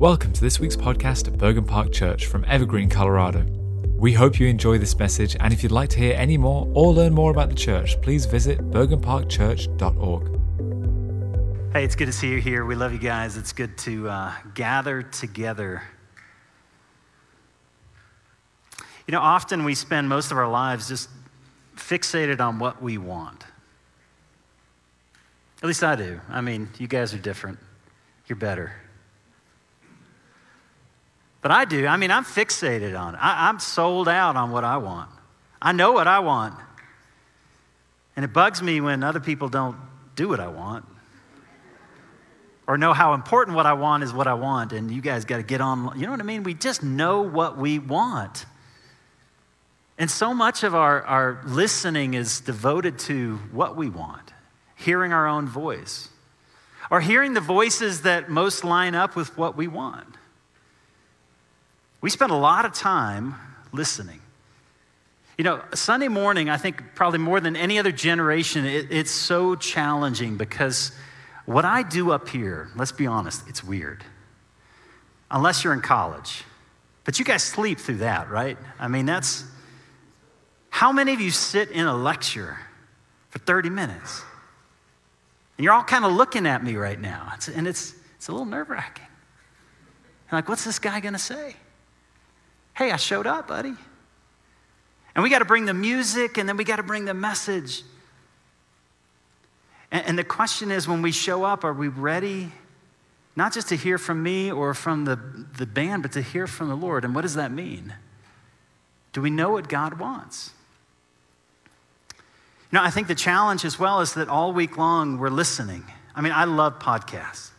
Welcome to this week's podcast at Bergen Park Church from Evergreen, Colorado. We hope you enjoy this message, and if you'd like to hear any more or learn more about the church, please visit bergenparkchurch.org. Hey, it's good to see you here. We love you guys. It's good to uh, gather together. You know, often we spend most of our lives just fixated on what we want. At least I do. I mean, you guys are different. You're better. But I do. I mean, I'm fixated on it. I, am sold out on what I want. I know what I want. And it bugs me when other people don't do what I want or know how important what I want is what I want. And you guys got to get on. You know what I mean? We just know what we want. And so much of our, our listening is devoted to what we want, hearing our own voice, or hearing the voices that most line up with what we want. We spend a lot of time listening. You know, Sunday morning, I think probably more than any other generation, it, it's so challenging because what I do up here, let's be honest, it's weird. Unless you're in college. But you guys sleep through that, right? I mean, that's. How many of you sit in a lecture for 30 minutes? And you're all kind of looking at me right now. It's, and it's, it's a little nerve wracking. Like, what's this guy going to say? Hey, I showed up, buddy. And we got to bring the music and then we got to bring the message. And, and, the question is when we show up, are we ready not just to hear from me or from the, the band, but to hear from the Lord? And what does that mean? Do we know what God wants? You know, I think the challenge as well is that all week long we're listening. I mean, I love podcasts.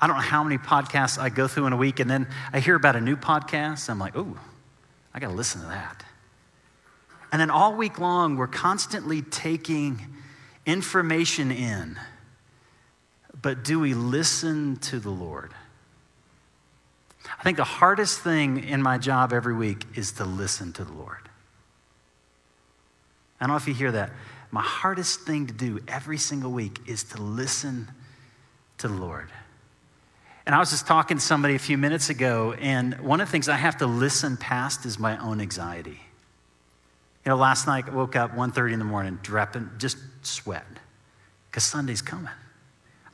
I don't know how many podcasts I go through in a week, and then I hear about a new podcast. I'm like, ooh, I got to listen to that. And then all week long, we're constantly taking information in. But do we listen to the Lord? I think the hardest thing in my job every week is to listen to the Lord. I don't know if you hear that. My hardest thing to do every single week is to listen to the Lord. And I was just talking to somebody a few minutes ago, and one of the things I have to listen past is my own anxiety. You know, last night I woke up 1.30 in the morning, dripping, just sweat, because Sunday's coming.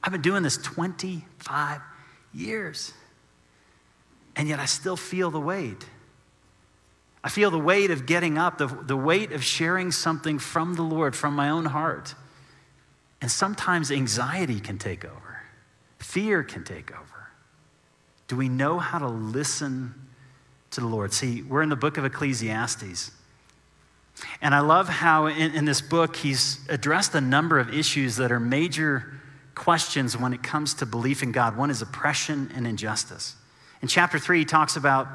I've been doing this 25 years, and yet I still feel the weight. I feel the weight of getting up, the, the weight of sharing something from the Lord, from my own heart. And sometimes anxiety can take over, fear can take over. Do we know how to listen to the Lord? See, we're in the book of Ecclesiastes. And I love how in, in, this book he's addressed a number of issues that are major questions when it comes to belief in God. One is oppression and injustice. In chapter three, he talks about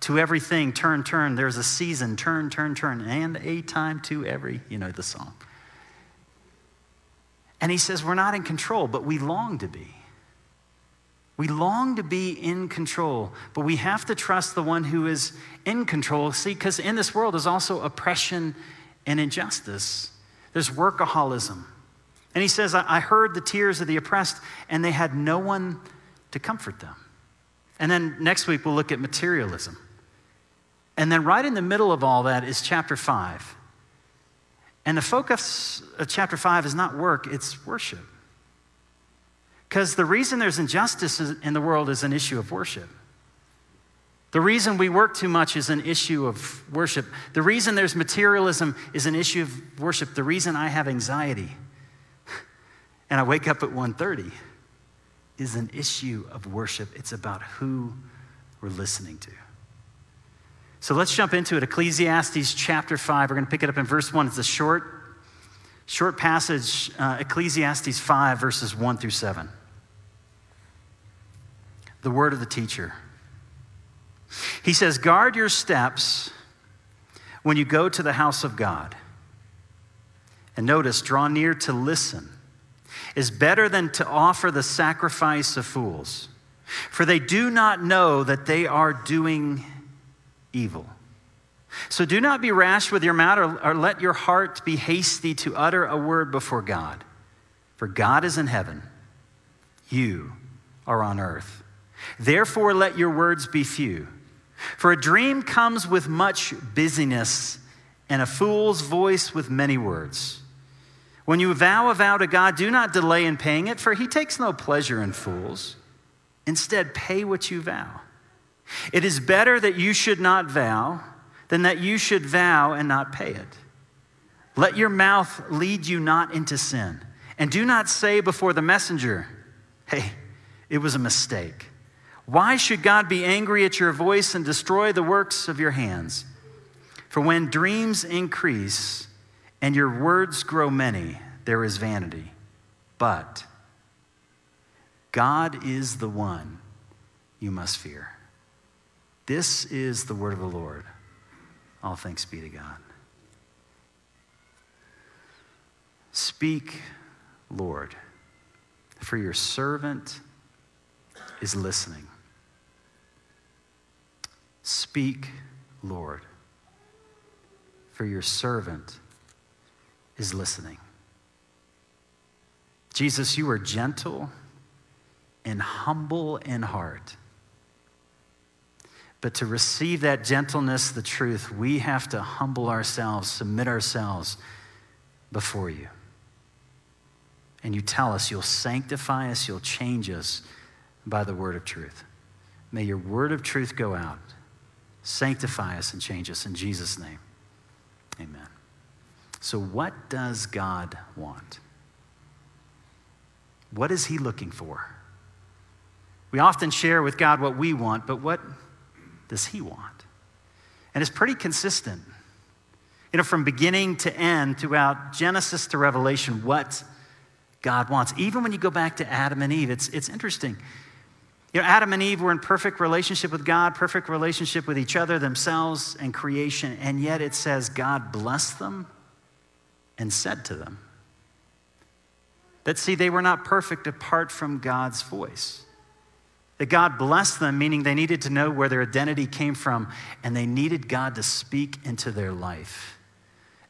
to everything, turn, turn. There's a season, turn, turn, turn, and a time to every, you know, the song. And he says, We're not in control, but we long to be. We long to be in control, but we have to trust the one who is in control. See, because in this world there's also oppression and injustice, there's workaholism. And he says, I heard the tears of the oppressed, and they had no one to comfort them. And then next week we'll look at materialism. And then right in the middle of all that is chapter 5. And the focus of chapter 5 is not work, it's worship. Because the reason there's injustice in the world is an issue of worship. The reason we work too much is an issue of worship. The reason there's materialism is an issue of worship. The reason I have anxiety and I wake up at 1:30 is an issue of worship. It's about who we're listening to. So let's jump into it. Ecclesiastes chapter 5. We're going to pick it up in verse 1. It's a short short passage, uh, Ecclesiastes 5 verses 1 through 7 the word of the teacher. He says, Guard your steps when you go to the house of God. And notice, draw near to listen is better than to offer the sacrifice of fools, for they do not know that they are doing evil. So do not be rash with your mouth, or, or let your heart be hasty to utter a word before God. For God is in heaven, you are on earth. Therefore, let your words be few. For a dream comes with much busyness, and a fool's voice with many words. When you vow a vow to God, do not delay in paying it, for he takes no pleasure in fools. Instead, pay what you vow. It is better that you should not vow than that you should vow and not pay it. Let your mouth lead you not into sin, and do not say before the messenger, Hey, it was a mistake. Why should God be angry at your voice and destroy the works of your hands? For when dreams increase and your words grow many, there is vanity. But God is the one you must fear. This is the word of the Lord. All thanks be to God. Speak, Lord, for your servant is listening. Speak, Lord, for your servant is listening. Jesus, you are gentle and humble in heart. But to receive that gentleness, the truth, we have to humble ourselves, submit ourselves before you. And you tell us you'll sanctify us, you'll change us by the word of truth. May your word of truth go out, sanctify us, and change us in Jesus' name. Amen. So, what does God want? What is He looking for? We often share with God what we want, but what does He want? And it's pretty consistent. You know, from beginning to end, throughout Genesis to Revelation, what God wants. Even when you go back to Adam and Eve, it's, it's interesting. You know, Adam and Eve were in perfect relationship with God, perfect relationship with each other, themselves, and creation, and yet it says God blessed them and said to them that, see, they were not perfect apart from God's voice. That God blessed them, meaning they needed to know where their identity came from, and they needed God to speak into their life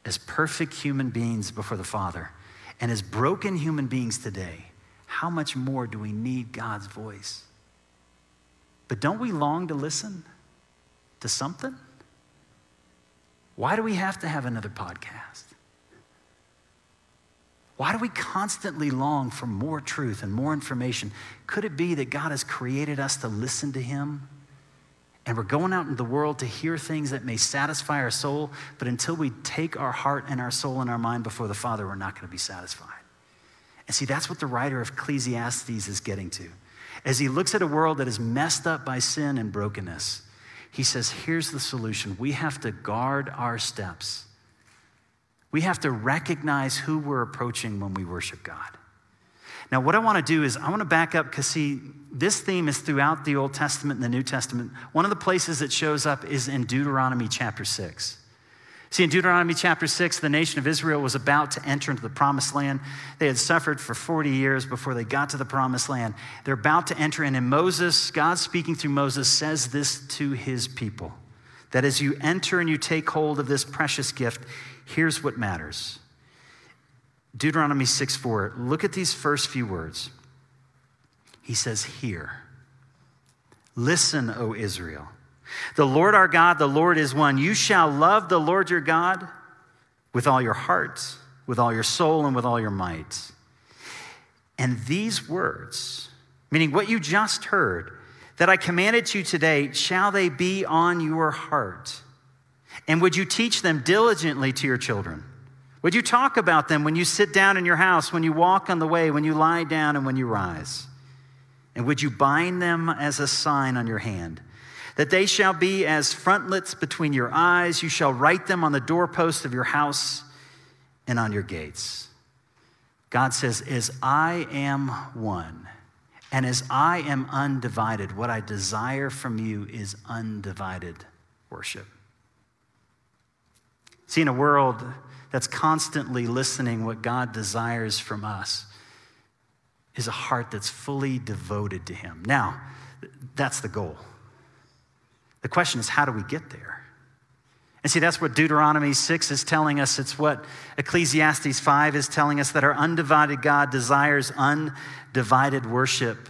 as perfect human beings before the Father. And as broken human beings today, how much more do we need God's voice? But don't we long to listen to something? Why do we have to have another podcast? Why do we constantly long for more truth and more information? Could it be that God has created us to listen to Him? And we're going out into the world to hear things that may satisfy our soul, but until we take our heart and our soul and our mind before the Father, we're not going to be satisfied. And see, that's what the writer of Ecclesiastes is getting to. As he looks at a world that is messed up by sin and brokenness, he says, Here's the solution. We have to guard our steps. We have to recognize who we're approaching when we worship God. Now, what I want to do is I want to back up because, see, this theme is throughout the Old Testament and the New Testament. One of the places it shows up is in Deuteronomy chapter 6. See, in Deuteronomy chapter 6, the nation of Israel was about to enter into the promised land. They had suffered for 40 years before they got to the promised land. They're about to enter in, and Moses, God speaking through Moses, says this to his people that as you enter and you take hold of this precious gift, here's what matters Deuteronomy 6 4. Look at these first few words. He says, Hear. Listen, O Israel. The Lord our God, the Lord is one. You shall love the Lord your God with all your heart, with all your soul, and with all your might. And these words, meaning what you just heard, that I commanded you today, shall they be on your heart? And would you teach them diligently to your children? Would you talk about them when you sit down in your house, when you walk on the way, when you lie down, and when you rise? And would you bind them as a sign on your hand? That they shall be as frontlets between your eyes. You shall write them on the doorpost of your house and on your gates. God says, As I am one, and as I am undivided, what I desire from you is undivided worship. See, in a world that's constantly listening what God desires from us is a heart that's fully devoted to Him. Now, that's the goal. The question is, how do we get there? And see, that's what Deuteronomy 6 is telling us. It's what Ecclesiastes 5 is telling us that our undivided God desires undivided worship.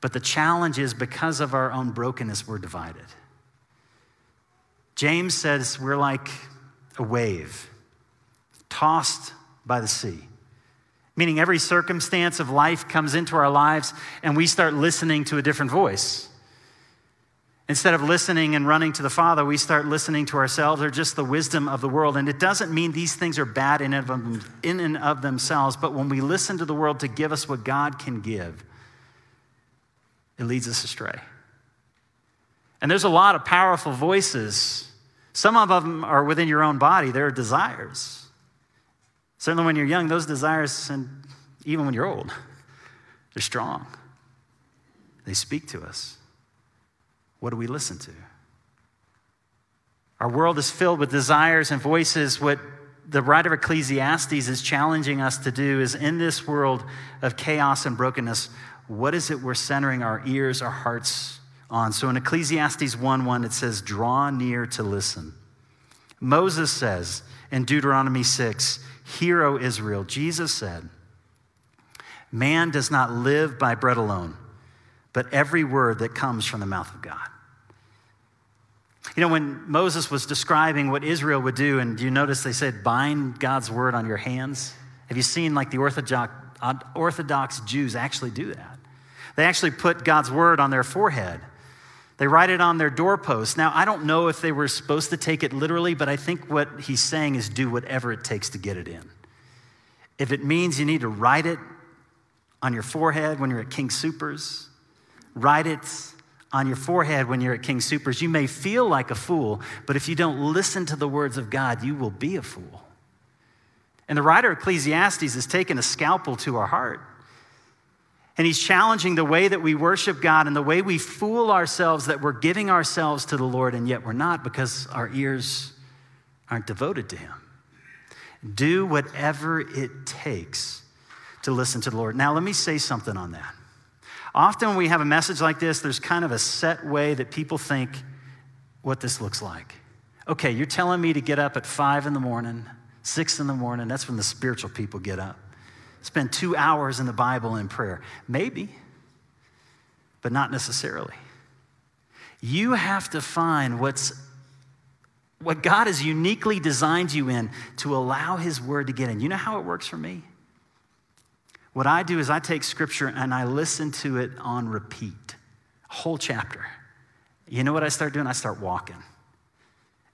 But the challenge is because of our own brokenness, we're divided. James says we're like a wave tossed by the sea. Meaning, every circumstance of life comes into our lives and we start listening to a different voice. Instead of listening and running to the Father, we start listening to ourselves or just the wisdom of the world. And it doesn't mean these things are bad in and, of, themselves, but when we listen to the world to give us what God can give, it leads us astray. And there's a lot of powerful voices. Some of them are within your own body, there are desires. Certainly when you're young, those desires, and even when you're old, they're strong. They speak to us. What do we listen to? Our world is filled with desires and voices. What the writer of Ecclesiastes is challenging us to do is in this world of chaos and brokenness, what is it we're centering our ears, our hearts on? So in Ecclesiastes 1 1, it says, Draw near to listen. Moses says in Deuteronomy 6, Hear, O Israel. Jesus said, Man does not live by bread alone but every word that comes from the mouth of God. You know, when Moses was describing what Israel would do, and do you notice they said, bind God's word on your hands? Have you seen like the Orthodox, Orthodox Jews actually do that? They actually put God's word on their forehead. They write it on their doorposts. Now, I don't know if they were supposed to take it literally, but I think what he's saying is do whatever it takes to get it in. If it means you need to write it on your forehead when you're at King Soopers, Write it on your forehead when you're at King Soopers. You may feel like a fool, but if you don't listen to the words of God, you will be a fool. And the writer of Ecclesiastes has taken a scalpel to our heart. And he's challenging the way that we worship God and the way we fool ourselves that we're giving ourselves to the Lord, and yet we're not because our ears aren't devoted to Him. Do whatever it takes to listen to the Lord. Now, let me say something on that. Often when we have a message like this, there's kind of a set way that people think what this looks like. Okay, you're telling me to get up at five in the morning, six in the morning. That's when the spiritual people get up. Spend two hours in the Bible in prayer. Maybe, but not necessarily. You have to find what's what God has uniquely designed you in to allow His word to get in. You know how it works for me? What I do is I take scripture and I listen to it on repeat, whole chapter. You know what I start doing? I start walking.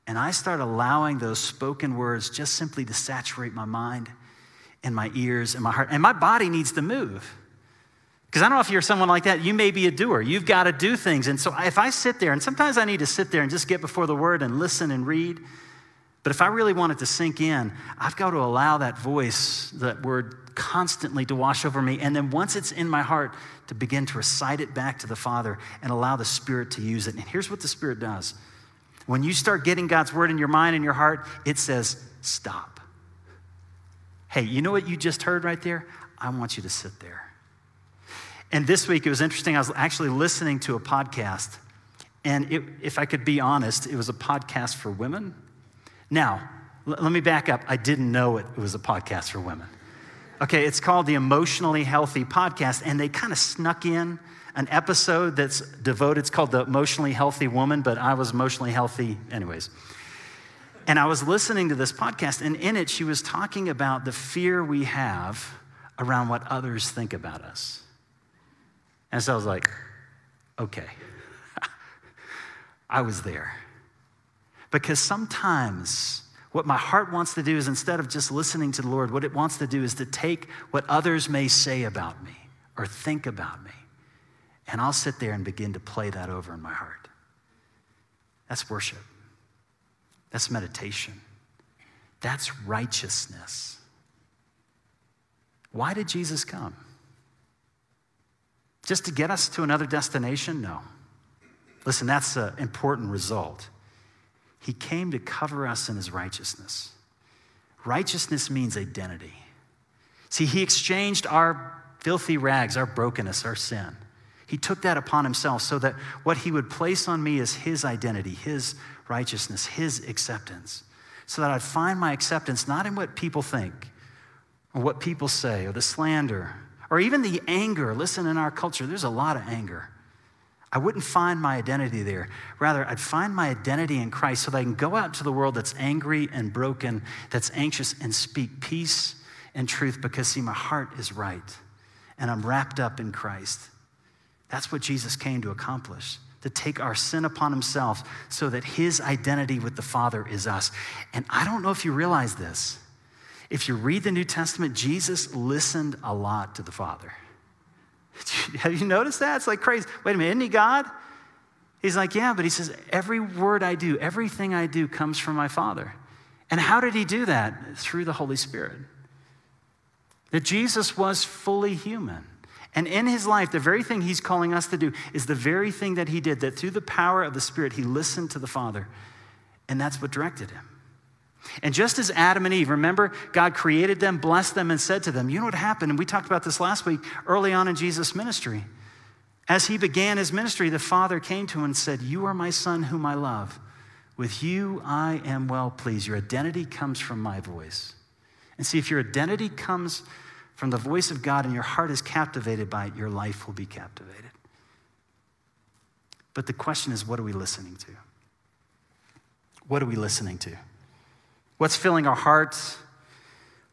And I start allowing those spoken words just simply to saturate my mind and my ears and my heart. And my body needs to move. Because I don't know if you're someone like that, you may be a doer. You've got to do things. And so if I sit there, and sometimes I need to sit there and just get before the word and listen and read. But if I really want it to sink in, I've got to allow that voice, that word constantly to wash over me. And then once it's in my heart, to begin to recite it back to the Father and allow the Spirit to use it. And here's what the Spirit does when you start getting God's word in your mind and your heart, it says, stop. Hey, you know what you just heard right there? I want you to sit there. And this week it was interesting. I was actually listening to a podcast. And it, if I could be honest, it was a podcast for women. Now, let me back up. I didn't know it was a podcast for women. Okay, it's called the Emotionally Healthy Podcast, and they kind of snuck in an episode that's devoted. It's called The Emotionally Healthy Woman, but I was emotionally healthy anyways. And I was listening to this podcast, and in it, she was talking about the fear we have around what others think about us. And so I was like, okay, I was there. Because sometimes what my heart wants to do is instead of just listening to the Lord, what it wants to do is to take what others may say about me or think about me, and I'll sit there and begin to play that over in my heart. That's worship. That's meditation. That's righteousness. Why did Jesus come? Just to get us to another destination? No. Listen, that's an important result. He came to cover us in his righteousness. Righteousness means identity. See, he exchanged our filthy rags, our brokenness, our sin. He took that upon himself so that what he would place on me is his identity, his righteousness, his acceptance. So that I'd find my acceptance not in what people think or what people say or the slander Or even the anger. Listen, in our culture, there's a lot of anger. I wouldn't find my identity there. Rather, I'd find my identity in Christ so that I can go out into the world that's angry and broken, that's anxious, and speak peace and truth because, see, my heart is right and I'm wrapped up in Christ. That's what Jesus came to accomplish to take our sin upon himself so that his identity with the Father is us. And I don't know if you realize this. If you read the New Testament, Jesus listened a lot to the Father. Have you noticed that? It's like crazy. Wait a minute, isn't he God? He's like, yeah, but he says, every word I do, everything I do comes from my Father. And how did he do that? Through the Holy Spirit. That Jesus was fully human. And in his life, the very thing he's calling us to do is the very thing that he did, that through the power of the Spirit, he listened to the Father. And that's what directed him. And just as Adam and Eve, remember, God created them, blessed them, and said to them, You know what happened? And we talked about this last week, early on in Jesus' ministry. As he began his ministry, the Father came to him and said, You are my Son whom I love. With you I am well pleased. Your identity comes from my voice. And see, if your identity comes from the voice of God and your heart is captivated by it, your life will be captivated. But the question is, what are we listening to? What are we listening to? What's filling our hearts?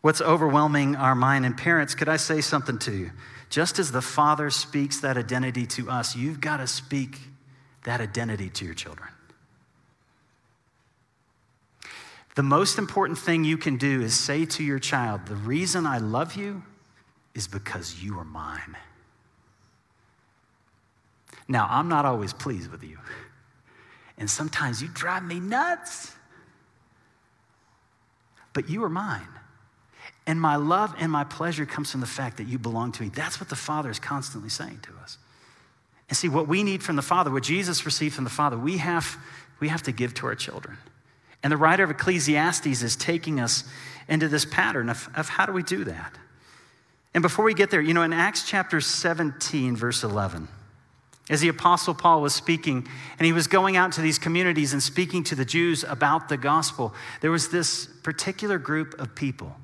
What's overwhelming our mind? And parents, could I say something to you? Just as the Father speaks that identity to us, you've got to speak that identity to your children. The most important thing you can do is say to your child, The reason I love you is because you are mine. Now, I'm not always pleased with you. And sometimes you drive me nuts. But you are mine. And my love and my pleasure comes from the fact that you belong to me. That's what the Father is constantly saying to us. And see, what we need from the Father, what Jesus received from the Father, we have, we have to give to our children. And the writer of Ecclesiastes is taking us into this pattern of, of how do we do that? And before we get there, you know, in Acts chapter 17, verse 11, as the Apostle Paul was speaking, and he was going out to these communities and speaking to the Jews about the gospel, there was this particular group of people.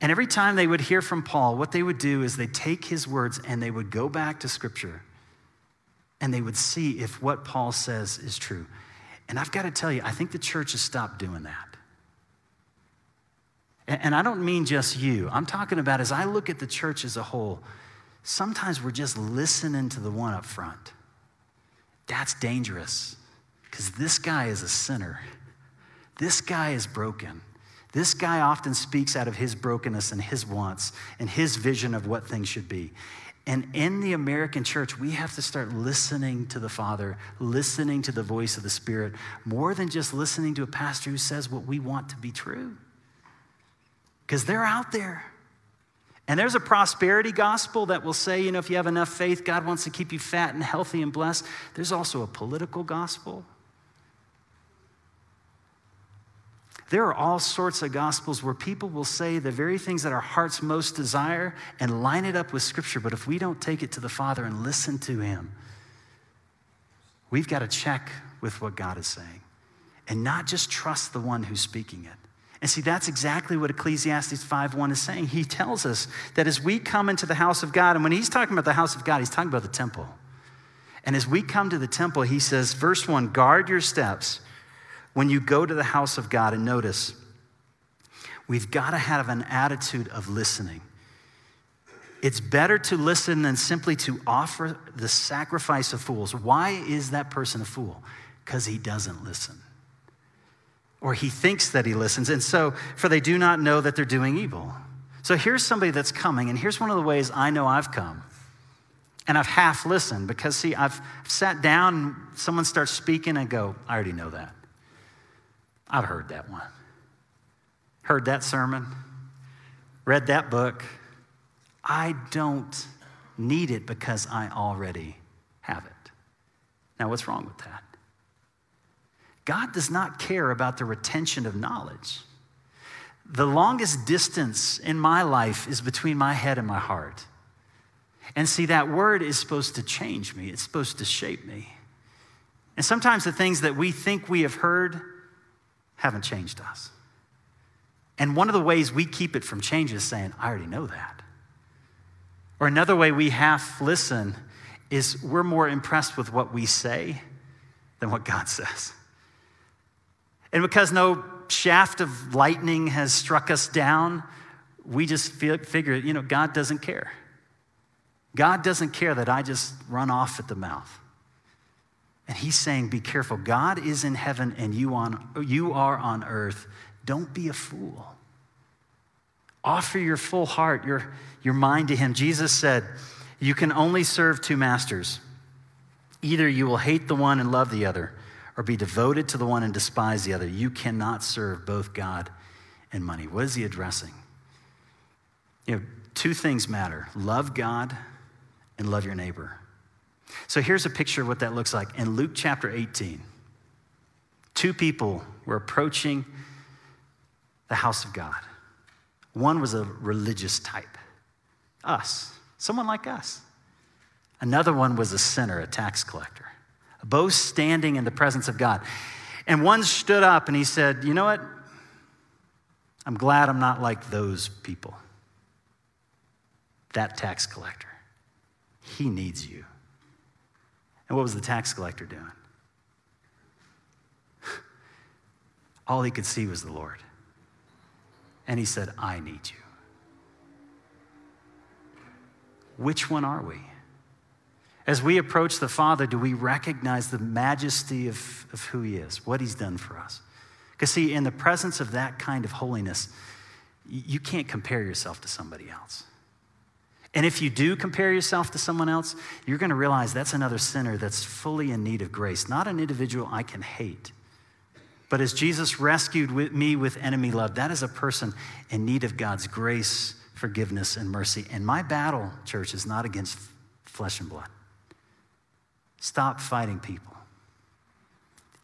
And every time they would hear from Paul, what they would do is they'd take his words and they would go back to Scripture and they would see if what Paul says is true. And I've got to tell you, I think the church has stopped doing that. And I don't mean just you. I'm talking about as I look at the church as a whole, sometimes we're just listening to the one up front. That's dangerous because this guy is a sinner. This guy is broken. This guy often speaks out of his brokenness and his wants and his vision of what things should be. And in the American church, we have to start listening to the Father, listening to the voice of the Spirit, more than just listening to a pastor who says what we want to be true because they're out there. And there's a prosperity gospel that will say, you know, if you have enough faith, God wants to keep you fat and healthy and blessed. There's also a political gospel. There are all sorts of gospels where people will say the very things that our hearts most desire and line it up with Scripture. But if we don't take it to the Father and listen to Him, we've got to check with what God is saying and not just trust the one who's speaking it. And see, that's exactly what Ecclesiastes 5.1 is saying. He tells us that as we come into the house of God, and when he's talking about the house of God, he's talking about the temple. And as we come to the temple, he says, verse 1, guard your steps when you go to the house of God. And notice, we've got to have an attitude of listening. It's better to listen than simply to offer the sacrifice of fools. Why is that person a fool? Because he doesn't listen or he thinks that he listens. And so, for they do not know that they're doing evil. So here's somebody that's coming, and here's one of the ways I know I've come. And I've half listened because, see, I've sat down someone starts speaking and go, I already know that. I've heard that one. Heard that sermon, read that book. I don't need it because I already have it. Now, what's wrong with that? God does not care about the retention of knowledge. The longest distance in my life is between my head and my heart. And see, that word is supposed to change me, it's supposed to shape me. And sometimes the things that we think we have heard haven't changed us. And one of the ways we keep it from changing is saying, I already know that. Or another way we half listen is we're more impressed with what we say than what God says. And because no shaft of lightning has struck us down, we just feel, figure, you know, God doesn't care. God doesn't care that I just run off at the mouth. And he's saying, Be careful. God is in heaven and you, on, you are on earth. Don't be a fool. Offer your full heart, your, your mind to him. Jesus said, You can only serve two masters. Either you will hate the one and love the other, or be devoted to the one and despise the other. You cannot serve both God and money. What is he addressing? You know, two things matter love God and love your neighbor. So here's a picture of what that looks like. In Luke chapter 18, two people were approaching the house of God. One was a religious type, us, someone like us. Another one was a sinner, a tax collector, both standing in the presence of God. And one stood up and he said, You know what? I'm glad I'm not like those people. That tax collector. He needs you. And what was the tax collector doing? All he could see was the Lord. And he said, I need you. Which one are we? As we approach the Father, do we recognize the majesty of, of who He is, what He's done for us? Because, see, in the presence of that kind of holiness, you can't compare yourself to somebody else. And if you do compare yourself to someone else, you're going to realize that's another sinner that's fully in need of grace, not an individual I can hate. But as Jesus rescued me with enemy love, that is a person in need of God's grace, forgiveness, and mercy. And my battle, church, is not against flesh and blood. Stop fighting people.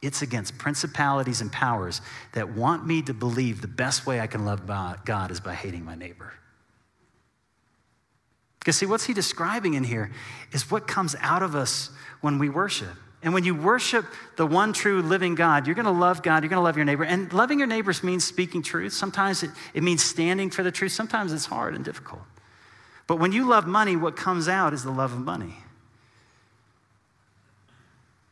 It's against principalities and powers that want me to believe the best way I can love God is by hating my neighbor. Because, see, what's he describing in here is what comes out of us when we worship. And when you worship the one true living God, you're going to love God, you're going to love your neighbor. And loving your neighbors means speaking truth. Sometimes it, it means standing for the truth. Sometimes it's hard and difficult. But when you love money, what comes out is the love of money.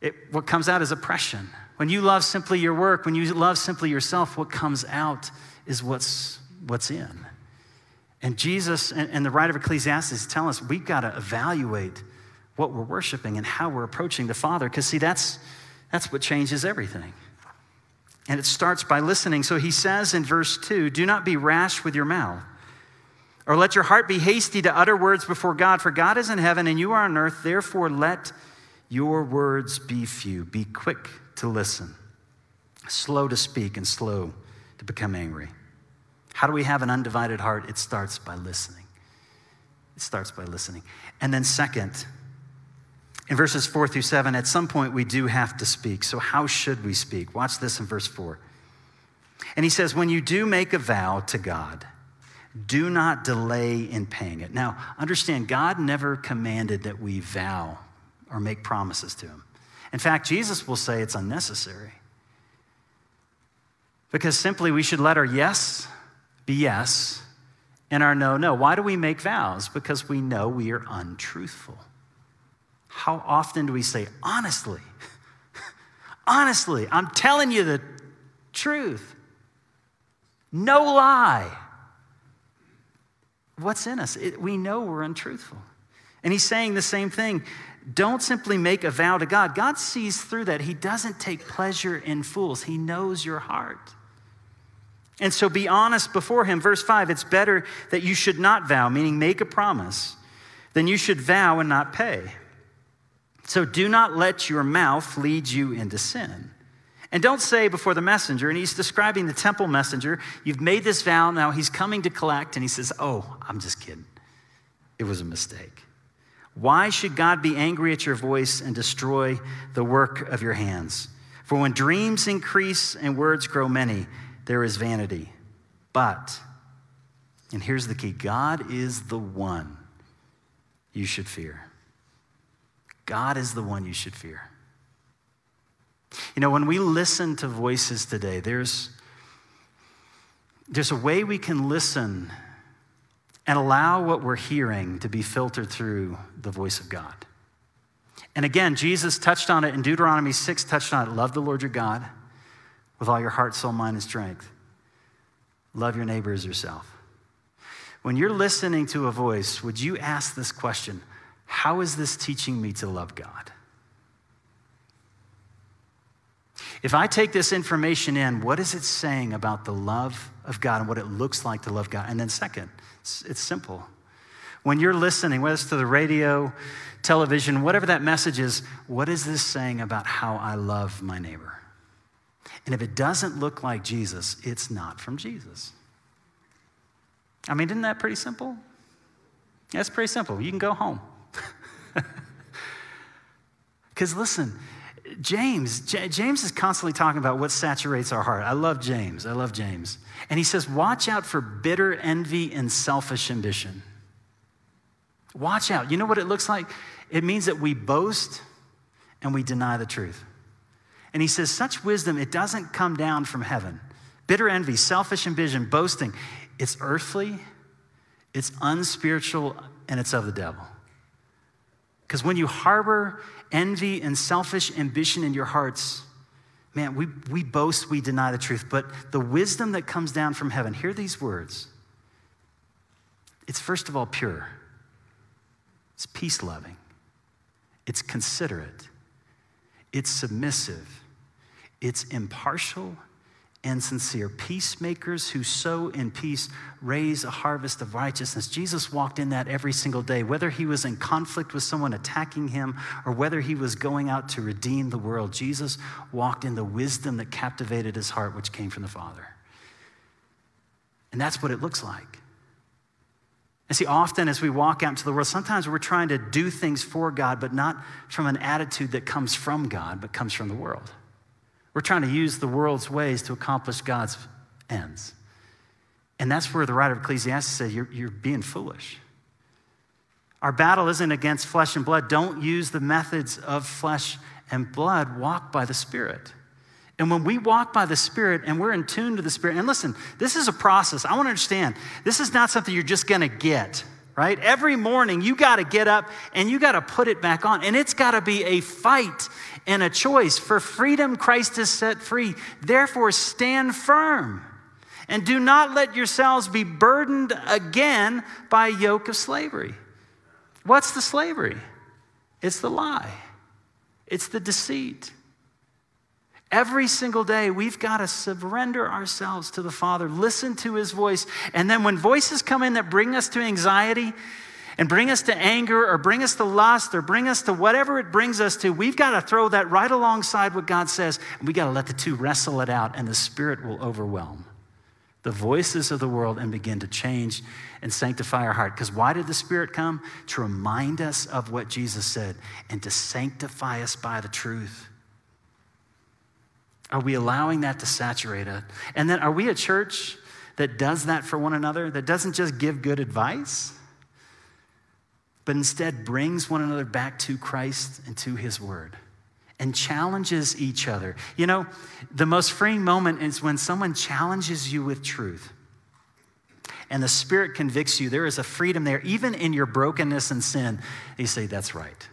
It, what comes out is oppression. When you love simply your work, when you love simply yourself, what comes out is what's, what's in. And Jesus and, and the writer of Ecclesiastes tell us we've got to evaluate what we're worshiping and how we're approaching the Father, because see, that's, that's what changes everything. And it starts by listening. So he says in verse 2 Do not be rash with your mouth, or let your heart be hasty to utter words before God, for God is in heaven and you are on earth. Therefore, let your words be few. Be quick to listen, slow to speak, and slow to become angry. How do we have an undivided heart? It starts by listening. It starts by listening. And then, second, in verses four through seven, at some point we do have to speak. So, how should we speak? Watch this in verse four. And he says, When you do make a vow to God, do not delay in paying it. Now, understand, God never commanded that we vow or make promises to him. In fact, Jesus will say it's unnecessary. Because simply we should let our yes be yes and our no, no. Why do we make vows? Because we know we are untruthful. How often do we say, honestly, honestly, I'm telling you the truth, no lie? What's in us? It, we know we're untruthful. And he's saying the same thing. Don't simply make a vow to God. God sees through that. He doesn't take pleasure in fools, He knows your heart. And so be honest before him. Verse 5 it's better that you should not vow, meaning make a promise, than you should vow and not pay. So do not let your mouth lead you into sin. And don't say before the messenger, and he's describing the temple messenger, you've made this vow, now he's coming to collect, and he says, Oh, I'm just kidding. It was a mistake. Why should God be angry at your voice and destroy the work of your hands? For when dreams increase and words grow many, there is vanity. But, and here's the key God is the one you should fear. God is the one you should fear. You know, when we listen to voices today, there's, there's a way we can listen and allow what we're hearing to be filtered through the voice of God. And again, Jesus touched on it in Deuteronomy 6, touched on it. Love the Lord your God with all your heart, soul, mind, and strength. Love your neighbor as yourself. When you're listening to a voice, would you ask this question How is this teaching me to love God? If I take this information in, what is it saying about the love of God and what it looks like to love God? And then, second, it's, simple. When you're listening, whether it's to the radio, television, whatever that message is, what is this saying about how I love my neighbor? And if it doesn't look like Jesus, it's not from Jesus. I mean, isn't that pretty simple? That's pretty simple. You can go home. Because listen, James, J- James is constantly talking about what saturates our heart. I love James. I love James. And he says, watch out for bitter envy and selfish ambition. Watch out. You know what it looks like? It means that we boast and we deny the truth. And he says, such wisdom, it doesn't come down from heaven. Bitter envy, selfish ambition, boasting, it's earthly, it's unspiritual, and it's of the devil. Because when you harbor envy and selfish ambition in your hearts, man, we, we boast, we deny the truth. But the wisdom that comes down from heaven, hear these words. It's first of all pure, it's peace loving, it's considerate, it's submissive, it's impartial, and sincere. Peacemakers who sow in peace raise a harvest of righteousness. Jesus walked in that every single day, whether he was in conflict with someone attacking him or whether he was going out to redeem the world. Jesus walked in the wisdom that captivated his heart, which came from the Father. And that's what it looks like. And see, often as we walk out into the world, sometimes we're trying to do things for God, but not from an attitude that comes from God, but comes from the world. We're trying to use the world's ways to accomplish God's ends. And that's where the writer of Ecclesiastes said, you're, you're being foolish. Our battle isn't against flesh and blood. Don't use the methods of flesh and blood. Walk by the Spirit. And when we walk by the Spirit and we're in tune to the Spirit, and listen, this is a process. I want to understand this is not something you're just going to get, right? Every morning you got to get up and you got to put it back on. And it's got to be a fight and a choice. For freedom, Christ has set free. Therefore, stand firm and do not let yourselves be burdened again by a yoke of slavery. What's the slavery? It's the lie, it's the deceit. Every single day, we've got to surrender ourselves to the Father, listen to His voice. And then when voices come in that bring us to anxiety, and bring us to anger or bring us to lust or bring us to whatever it brings us to, we've got to throw that right alongside what God says. And we've got to let the two wrestle it out, and the Spirit will overwhelm the voices of the world and begin to change and sanctify our heart. Because why did the Spirit come? To remind us of what Jesus said and to sanctify us by the truth. Are we allowing that to saturate us? And then are we a church that does that for one another, that doesn't just give good advice? but instead brings one another back to Christ and to His Word and challenges each other. You know, the most freeing moment is when someone challenges you with truth and the Spirit convicts you. There is a freedom there, even in your brokenness and sin. You say, That's right.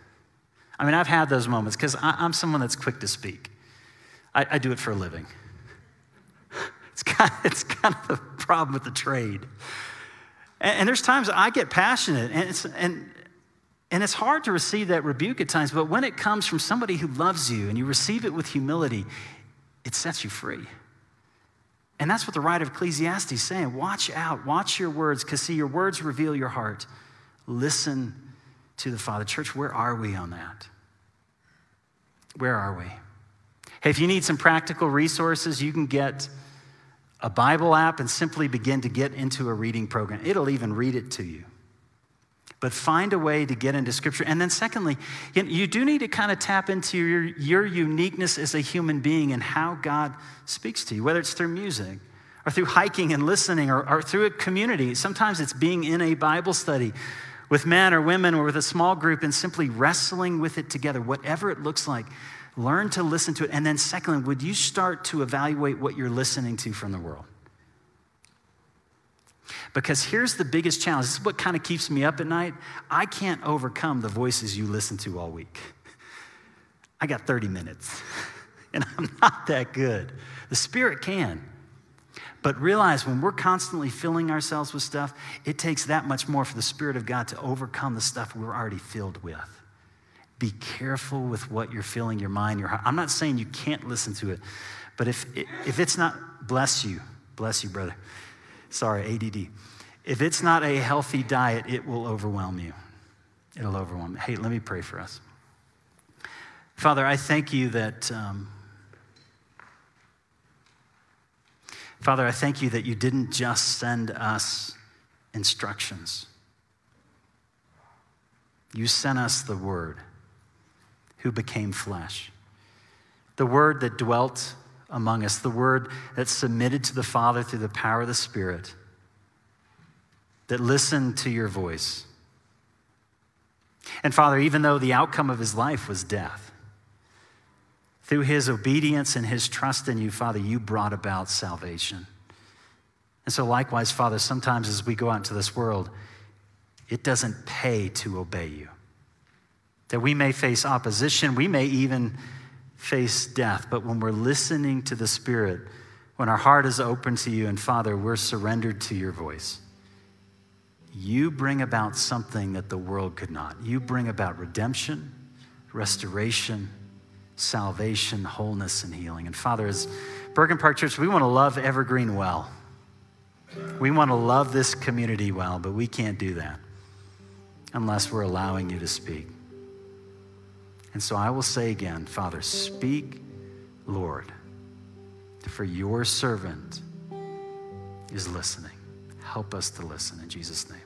I mean, I've had those moments because I'm someone that's quick to speak, I, I do it for a living. It's kind, of, it's kind of the problem with the trade. And, and there's times I get passionate, and, and and it's hard to receive that rebuke at times, but when it comes from somebody who loves you and you receive it with humility, it sets you free. And that's what the writer of Ecclesiastes is saying. Watch out, watch your words, because see, your words reveal your heart. Listen to the Father. Church, where are we on that? Where are we? Hey, if you need some practical resources, you can get a Bible app and simply begin to get into a reading program. It'll even read it to you but find a way to get into Scripture. And then, secondly, you do need to kind of tap into your, your uniqueness as a human being and how God speaks to you, whether it's through music or through hiking and listening or, or through a community. Sometimes it's being in a Bible study with men or women or with a small group and simply wrestling with it together, whatever it looks like. Learn to listen to it. And then, secondly, would you start to evaluate what you're listening to from the world? Because here's the biggest challenge. This is what kind of keeps me up at night. I can't overcome the voices you listen to all week. I got 30 minutes, and I'm not that good. The Spirit can. But realize when we're constantly filling ourselves with stuff, it takes that much more for the Spirit of God to overcome the stuff we're already filled with. Be careful with what you're filling your mind, your heart. I'm not saying you can't listen to it, but if, if it's not, bless you, bless you, brother. Sorry, ADD. If it's not a healthy diet, it will overwhelm you. It'll overwhelm you. Hey, let me pray for us. Father, I thank you that. Um, Father, I thank you that you didn't just send us instructions. You sent us the Word who became flesh, the Word that dwelt among us, the Word that submitted to the Father through the power of the Spirit, that listened to your voice. And Father, even though the outcome of his life was death, through his obedience and his trust in you, Father, you brought about salvation. And so, likewise, Father, sometimes as we go out into this world, it doesn't pay to obey you. That we may face opposition, we may even face death, but when we're listening to the Spirit, when our heart is open to you, and Father, we're surrendered to your voice, you bring about something that the world could not. You bring about redemption, restoration, salvation, wholeness, and healing. And Father, as Bergen Park Church, we want to love Evergreen well. We want to love this community well, but we can't do that unless we're allowing you to speak. And so I will say again, Father, speak, Lord, for your servant is listening. Help us to listen in Jesus' name.